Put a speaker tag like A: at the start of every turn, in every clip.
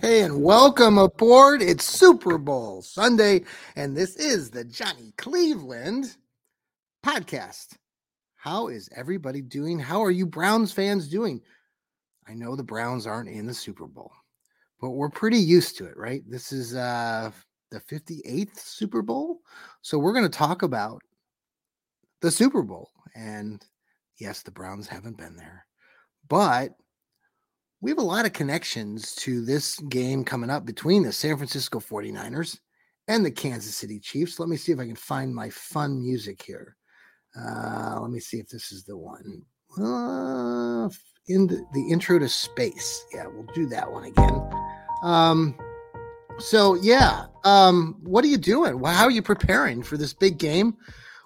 A: Hey, and welcome aboard. It's Super Bowl Sunday, and this is the Johnny Cleveland podcast. How is everybody doing? How are you Browns fans doing? I know the Browns aren't in the Super Bowl, but we're pretty used to it, right? This is uh the 58th Super Bowl. So we're going to talk about the Super Bowl. And yes, the Browns haven't been there, but we have a lot of connections to this game coming up between the San Francisco 49ers and the Kansas City Chiefs. Let me see if I can find my fun music here. Uh, let me see if this is the one. Uh, in the, the intro to space. Yeah, we'll do that one again. Um, so yeah, um, what are you doing? How are you preparing for this big game?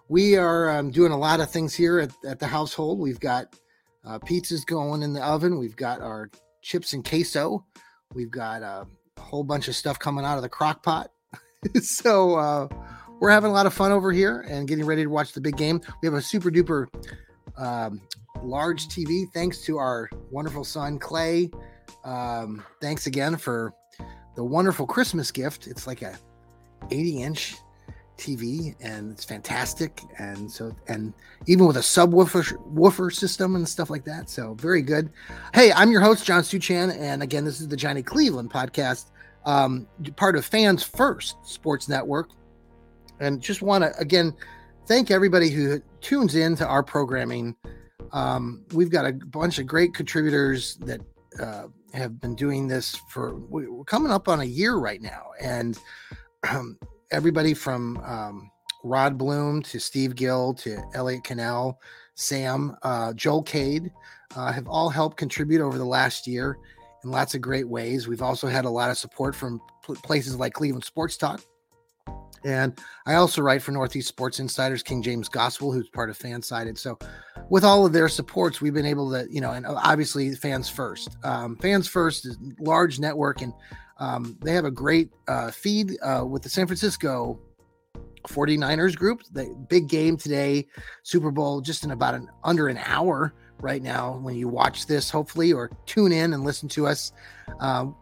A: We are um, doing a lot of things here at, at the household. We've got uh, pizzas going in the oven. We've got our chips and queso. We've got a whole bunch of stuff coming out of the crock pot. so uh, we're having a lot of fun over here and getting ready to watch the big game. We have a super duper um, large TV thanks to our wonderful son, Clay. Um, thanks again for the wonderful Christmas gift. It's like a 80 inch TV and it's fantastic. And so, and even with a subwoofer woofer system and stuff like that. So very good. Hey, I'm your host, John Suchan. And again, this is the Johnny Cleveland podcast, um, part of Fans First Sports Network. And just want to, again, thank everybody who tunes in to our programming. Um, we've got a bunch of great contributors that uh, have been doing this for, we're coming up on a year right now. And, um, everybody from um, Rod Bloom to Steve Gill to Elliot Cannell, Sam, uh, Joel Cade uh, have all helped contribute over the last year in lots of great ways. We've also had a lot of support from pl- places like Cleveland Sports Talk. And I also write for Northeast Sports Insiders, King James Gospel, who's part of Fansided. So, with all of their supports, we've been able to, you know, and obviously Fans First. Um, Fans First is large network, and um, they have a great uh, feed uh, with the San Francisco 49ers group. The big game today, Super Bowl, just in about an under an hour right now. When you watch this, hopefully, or tune in and listen to us, um,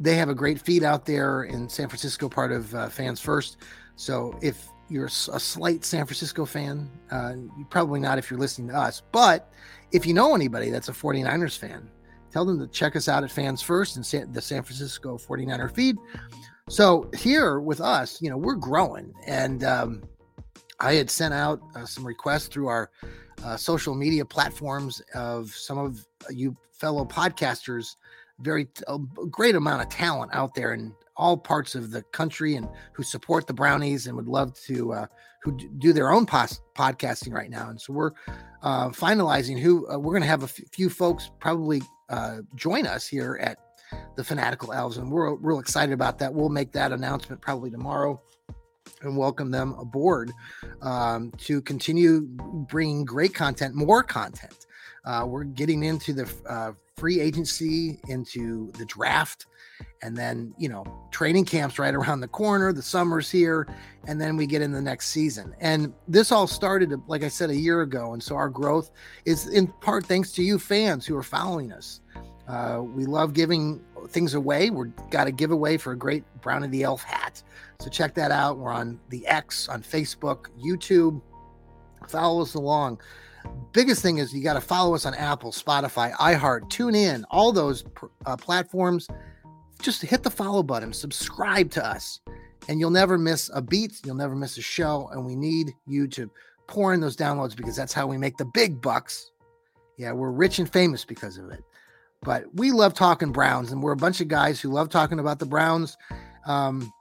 A: they have a great feed out there in San Francisco, part of uh, Fans First. So if you're a slight San Francisco fan, uh, probably not if you're listening to us, but if you know anybody that's a 49ers fan, Tell them to check us out at Fans First and the San Francisco 49er feed. So here with us, you know, we're growing. And um, I had sent out uh, some requests through our uh, social media platforms of some of you fellow podcasters, very a great amount of talent out there in all parts of the country and who support the Brownies and would love to uh, who do their own pos- podcasting right now. And so we're uh, finalizing who uh, we're going to have a f- few folks probably uh, join us here at the Fanatical Elves, and we're real excited about that. We'll make that announcement probably tomorrow and welcome them aboard um, to continue bringing great content, more content. Uh, we're getting into the uh, free agency, into the draft, and then you know training camps right around the corner. The summer's here, and then we get in the next season. And this all started, like I said, a year ago, and so our growth is in part thanks to you fans who are following us. Uh, we love giving things away. We've got a giveaway for a great Brownie the Elf hat. So check that out. We're on the X, on Facebook, YouTube. Follow us along. Biggest thing is you got to follow us on Apple, Spotify, iHeart, tune in, all those uh, platforms. Just hit the follow button, subscribe to us, and you'll never miss a beat. You'll never miss a show. And we need you to pour in those downloads because that's how we make the big bucks. Yeah, we're rich and famous because of it. But we love talking Browns, and we're a bunch of guys who love talking about the Browns. Um,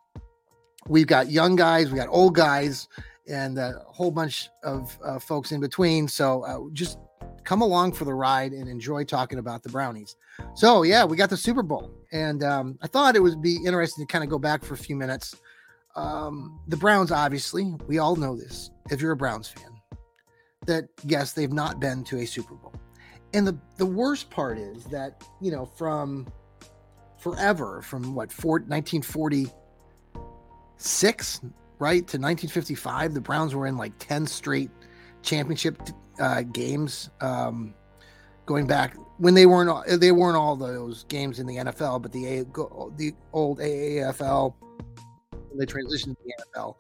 A: we've got young guys, we got old guys, and a whole bunch of uh, folks in between. So uh, just come along for the ride and enjoy talking about the Brownies. So yeah, we got the Super Bowl, and um, I thought it would be interesting to kind of go back for a few minutes. Um, the Browns, obviously, we all know this. If you're a Browns fan, that yes, they've not been to a Super Bowl and the the worst part is that you know from forever from what 1946 right to 1955 the browns were in like 10 straight championship uh, games um, going back when they weren't they weren't all those games in the nfl but the A, the old aafl they transitioned to the nfl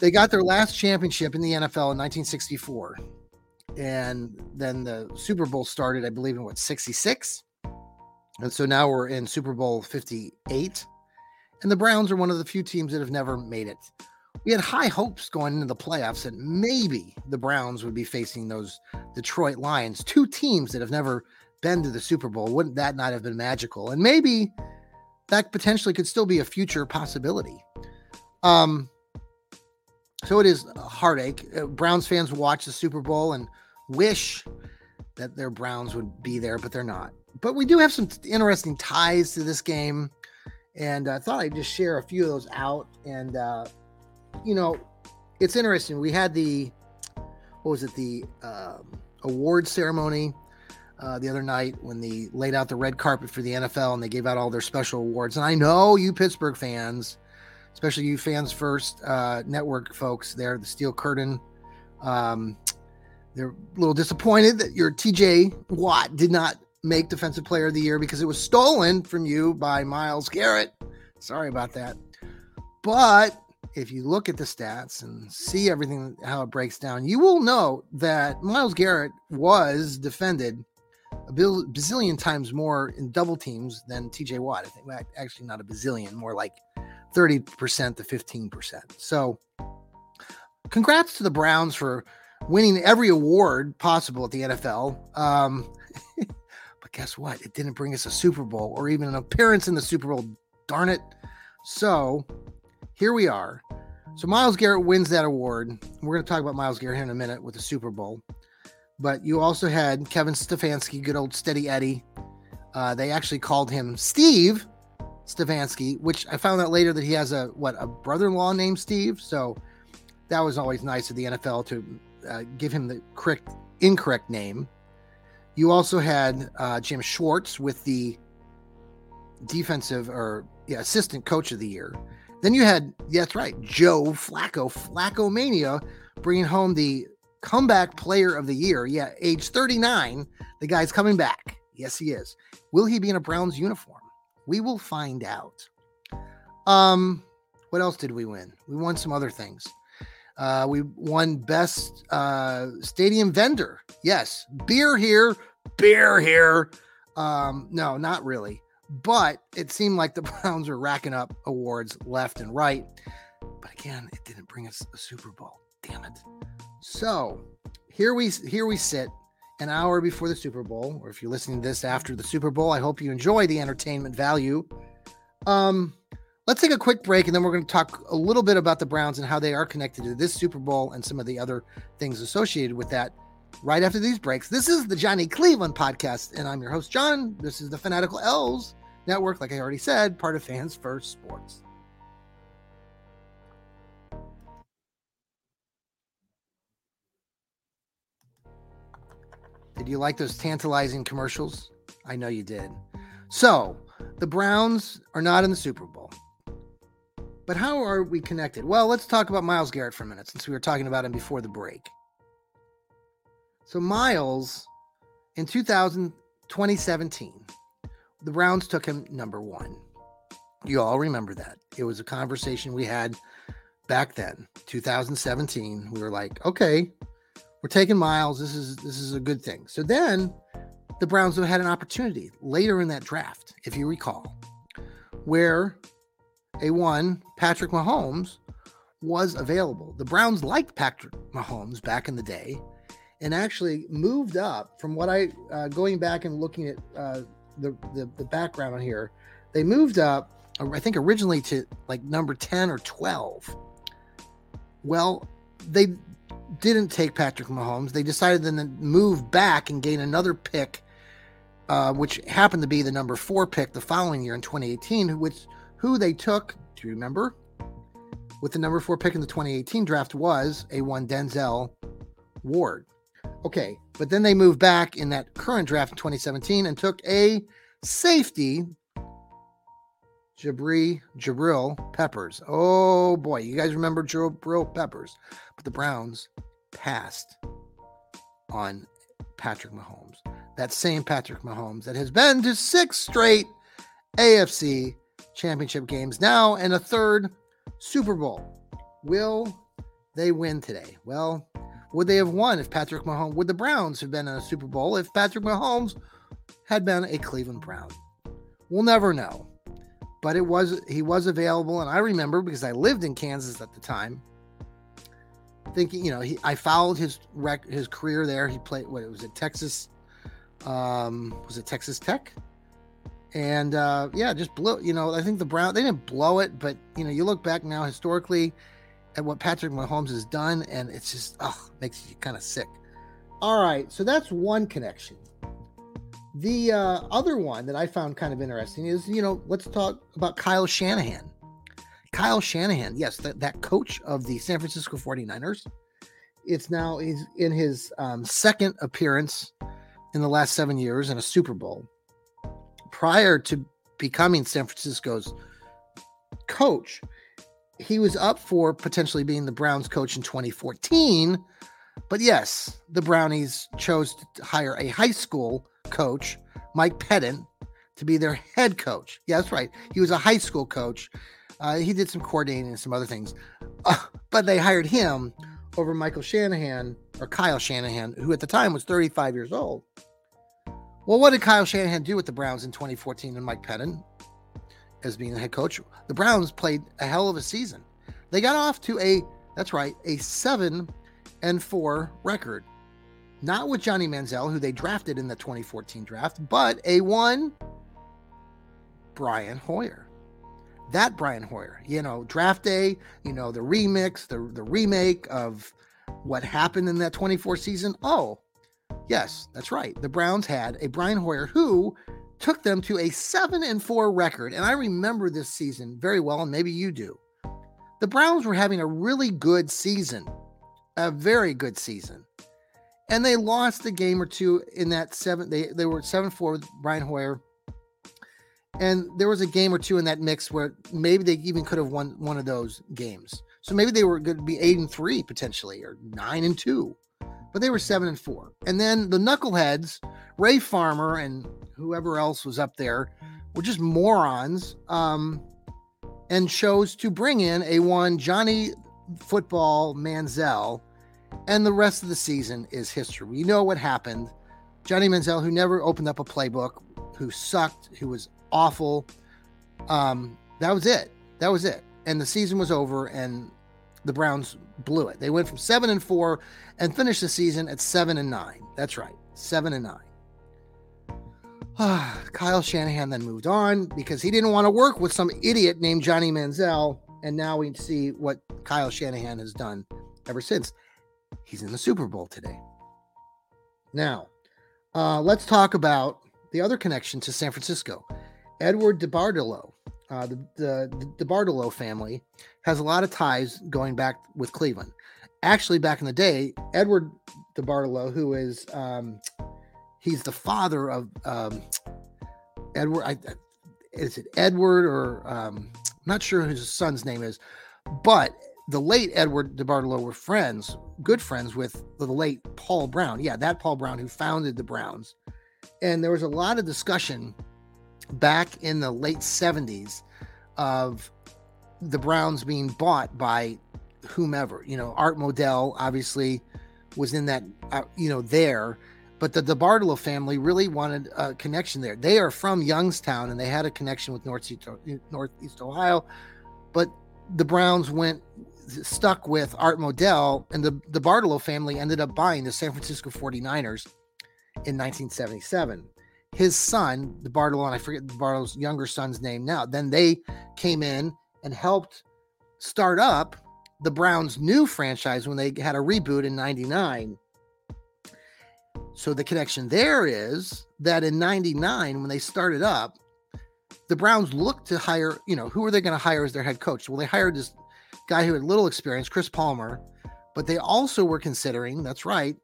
A: they got their last championship in the nfl in 1964 and then the Super Bowl started, I believe, in what 66. And so now we're in Super Bowl 58. And the Browns are one of the few teams that have never made it. We had high hopes going into the playoffs that maybe the Browns would be facing those Detroit Lions, two teams that have never been to the Super Bowl. Wouldn't that not have been magical? And maybe that potentially could still be a future possibility. Um, so it is a heartache. Uh, Browns fans watch the Super Bowl and wish that their Browns would be there, but they're not. But we do have some interesting ties to this game, and I thought I'd just share a few of those out. And uh, you know, it's interesting. We had the what was it the um, award ceremony uh, the other night when they laid out the red carpet for the NFL and they gave out all their special awards. And I know you Pittsburgh fans, especially you fans first uh, network folks there, the Steel Curtain. Um, they're a little disappointed that your TJ Watt did not make Defensive Player of the Year because it was stolen from you by Myles Garrett. Sorry about that. But if you look at the stats and see everything how it breaks down, you will know that Myles Garrett was defended a bazillion times more in double teams than TJ Watt. I think actually not a bazillion, more like 30% to 15%. So congrats to the Browns for winning every award possible at the NFL. Um, guess what? It didn't bring us a Super Bowl or even an appearance in the Super Bowl. Darn it. So here we are. So Myles Garrett wins that award. We're going to talk about Myles Garrett in a minute with the Super Bowl. But you also had Kevin Stefanski, good old Steady Eddie. Uh, they actually called him Steve Stefanski, which I found out later that he has a what a brother-in-law named Steve. So that was always nice of the NFL to uh, give him the correct incorrect name. You also had uh, Jim Schwartz with the defensive or yeah, assistant coach of the year. Then you had, yeah, that's right, Joe Flacco, Flacco Mania, bringing home the comeback player of the year. Yeah, age 39, the guy's coming back. Yes, he is. Will he be in a Browns uniform? We will find out. Um, what else did we win? We won some other things. Uh, we won best uh, stadium vendor. Yes, beer here, beer here. Um, no, not really. But it seemed like the Browns were racking up awards left and right. But again, it didn't bring us a Super Bowl. Damn it. So here we here we sit an hour before the Super Bowl, or if you're listening to this after the Super Bowl, I hope you enjoy the entertainment value. Um, Let's take a quick break and then we're going to talk a little bit about the Browns and how they are connected to this Super Bowl and some of the other things associated with that right after these breaks. This is the Johnny Cleveland podcast, and I'm your host, John. This is the Fanatical Elves Network, like I already said, part of Fans First Sports. Did Did you like those tantalizing commercials? I know you did. So, the Browns are not in the Super Bowl. But how are we connected? Well, let's talk about Myles Garrett for a minute since we were talking about him before the break. So, Myles in 2000, 2017, the Browns took him number one. You all remember that. It was a conversation we had back then, 2017. We were like, okay, we're taking Myles. This is this is a good thing. So then the Browns had an opportunity later in that draft, if you recall, where a one Patrick Mahomes was available. The Browns liked Patrick Mahomes back in the day and actually moved up from what I uh, going back and looking at uh, the, the the background on here. They moved up, I think originally to like number 10 or 12. Well, they didn't take Patrick Mahomes. They decided then to move back and gain another pick, uh, which happened to be the number four pick the following year in 2018, which who they took. Do you remember? With the number four pick in the 2018 draft was a one Denzel Ward. Okay, but then they moved back in that current draft in 2017 and took a safety, Jabri Jabrill Peppers. Oh boy, you guys remember Jabrill Peppers? But the Browns passed on Patrick Mahomes. That same Patrick Mahomes that has been to six straight AFC championship games now and a third Super Bowl. Will they win today? Well, would they have won if Patrick Mahomes, would the Browns have been in a Super Bowl if Patrick Mahomes had been a Cleveland Brown? We'll never know. But it was he was available, and I remember because I lived in Kansas at the time thinking, you know, he I followed his rec his career there. He played what it was at Texas, um, was it Texas Tech? And uh, yeah, just blew. You know, I think the Brown they didn't blow it, but you know, you look back now historically at what Patrick Mahomes has done, and it's just oh, makes you kind of sick. All right, so that's one connection. The uh, other one that I found kind of interesting is, you know, let's talk about Kyle Shanahan. Kyle Shanahan, yes, that, that coach of the San Francisco 49ers. It's now he's in his um, second appearance in the last seven years in a Super Bowl. Prior to becoming San Francisco's coach, he was up for potentially being the Browns coach in 2014. But yes, the Brownies chose to hire a high school coach, Mike Pettine, to be their head coach. Yeah, that's right. He was a high school coach uh, he did some coordinating and some other things, uh, but they hired him over Michael Shanahan or Kyle Shanahan, who at the time was 35 years old. Well, what did Kyle Shanahan do with the Browns in 2014 and Mike Pettine as being the head coach? The Browns played a hell of a season. They got off to a, that's right, a seven and four record. Not with Johnny Manziel, who they drafted in the 2014 draft, but a one Brian Hoyer that Brian Hoyer, you know, draft day, you know, the remix, the the remake of what happened in that 24 season. Oh, yes, that's right. The Browns had a Brian Hoyer who took them to a 7 and 4 record. And I remember this season very well, and maybe you do. The Browns were having a really good season, a very good season. And they lost a game or two in that seven. They, they were 7 4 with Brian Hoyer and there was a game or two in that mix where maybe they even could have won one of those games. So maybe they were going to be eight and three potentially, or nine and two, but they were seven and four. And then the knuckleheads, Ray Farmer and whoever else was up there, were just morons, um, and chose to bring in a one Johnny Football Manziel, and the rest of the season is history. We know what happened. Johnny Manziel, who never opened up a playbook, who sucked, who was awful. Um, that was it. That was it. And the season was over, and the Browns blew it. They went from seven and four and finished the season at seven and nine. That's right, seven and nine. Kyle Shanahan then moved on because he didn't want to work with some idiot named Johnny Manziel. And now we see what Kyle Shanahan has done ever since. He's in the Super Bowl today. Now, uh, let's talk about the other connection to San Francisco. Edward DeBartolo, uh, the, the, the DeBartolo family, has a lot of ties going back with Cleveland. Actually, back in the day, Edward DeBartolo, who is um, He's the father of um, Edward. I, is it Edward or um, I'm not sure his son's name is, but the late Edward DeBartolo were friends, good friends with the late Paul Brown. Yeah, that Paul Brown who founded the Browns. And there was a lot of discussion back in the late 70s of the Browns being bought by whomever. You know, Art Modell obviously was in that, uh, you know, there. But the DeBartolo family really wanted a connection there. They are from Youngstown and they had a connection with Northeast, Northeast Ohio. But the Browns went stuck with Art Modell, and the, DeBartolo family ended up buying the San Francisco 49ers in 1977. His son, DeBartolo, and I forget DeBartolo's younger son's name now, then they came in and helped start up the Browns' new franchise when they had a reboot in 99. So the connection there is that in 99, when they started up, the Browns looked to hire, you know, who are they going to hire as their head coach? Well, they hired this guy who had little experience, Chris Palmer, but they also were considering, that's right,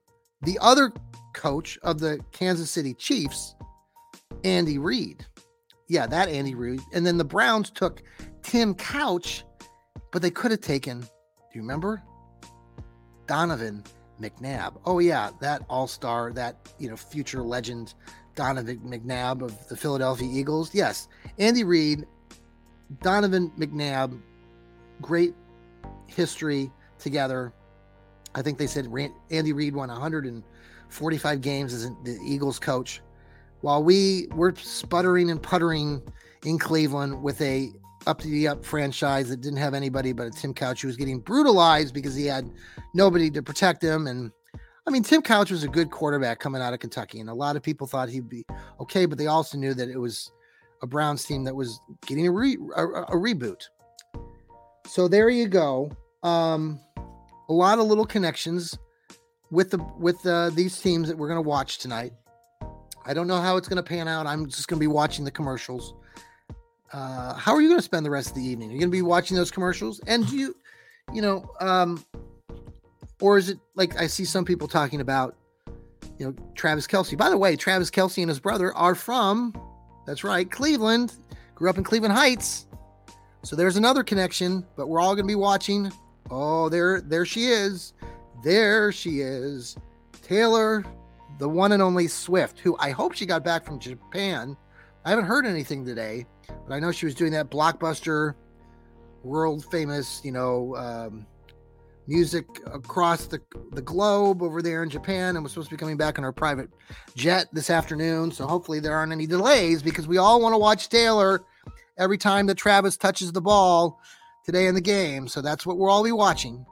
A: the other coach of the Kansas City Chiefs, Andy Reid. Yeah, that Andy Reid. And then the Browns took Tim Couch, but they could have taken, do you remember? Donovan McNabb. Oh yeah, that all-star, that you know, future legend Donovan McNabb of the Philadelphia Eagles. Yes, Andy Reid, Donovan McNabb, great history together. I think they said Andy Reid won 145 games as the Eagles coach, while we were sputtering and puttering in Cleveland with a up to the up franchise that didn't have anybody but a Tim Couch who was getting brutalized because he had nobody to protect him. And I mean, Tim Couch was a good quarterback coming out of Kentucky, and a lot of people thought he'd be okay, but they also knew that it was a Browns team that was getting a, re- a, a reboot. So there you go. Um, a lot of little connections with the with uh, these teams that we're going to watch tonight. I don't know how it's going to pan out. I'm just going to be watching the commercials. Uh, how are you going to spend the rest of the evening? Are you going to be watching those commercials? And you, you know, um, or is it like I see some people talking about, you know, Travis Kelce? By the way, Travis Kelce and his brother are from, that's right, Cleveland. Grew up in Cleveland Heights. So there's another connection, but we're all going to be watching Oh, there, there she is. There she is. Taylor, the one and only Swift, who I hope she got back from Japan. I haven't heard anything today, but I know she was doing that blockbuster, world famous, you know, um, music across the, the globe over there in Japan and was supposed to be coming back on her private jet this afternoon. So hopefully there aren't any delays because we all want to watch Taylor every time that Travis touches the ball today in the game. So that's what we'll all be watching.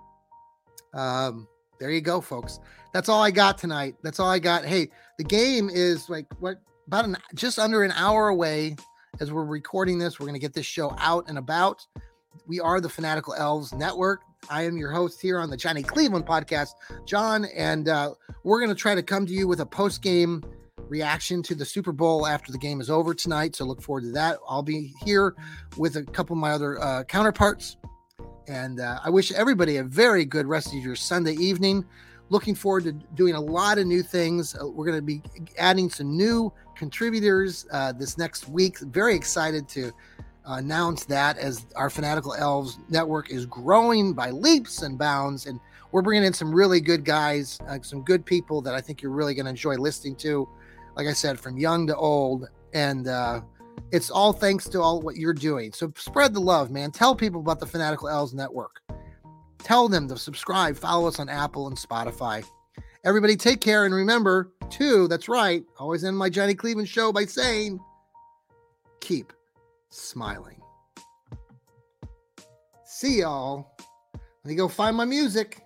A: Um, there you go, folks. That's all I got tonight. That's all I got. Hey, the game is like what about an just under an hour away as we're recording this. We're to get this show out and about. We are the Fanatical Elves Network. I am your host here on the Johnny Cleveland podcast, John, and uh, we're to try to come to you with a post game reaction to the Super Bowl after the game is over tonight. So look forward to that. I'll be here with a couple of my other uh, counterparts. And uh, I wish everybody a very good rest of your Sunday evening. Looking forward to doing a lot of new things. Uh, we're going to be adding some new contributors uh, this next week. Very excited to announce that as our Fanatical Elves network is growing by leaps and bounds. And we're bringing in some really good guys, uh, some good people that I think you're really going to enjoy listening to like I said, from young to old. And uh, it's all thanks to all what you're doing. So spread the love, man. Tell people about the Fanatical Elves Network. Tell them to subscribe, follow us on Apple and Spotify. Everybody take care. And remember, too, that's right. Always end my Johnny Cleveland show by saying, keep smiling. See y'all. Let me go find my music.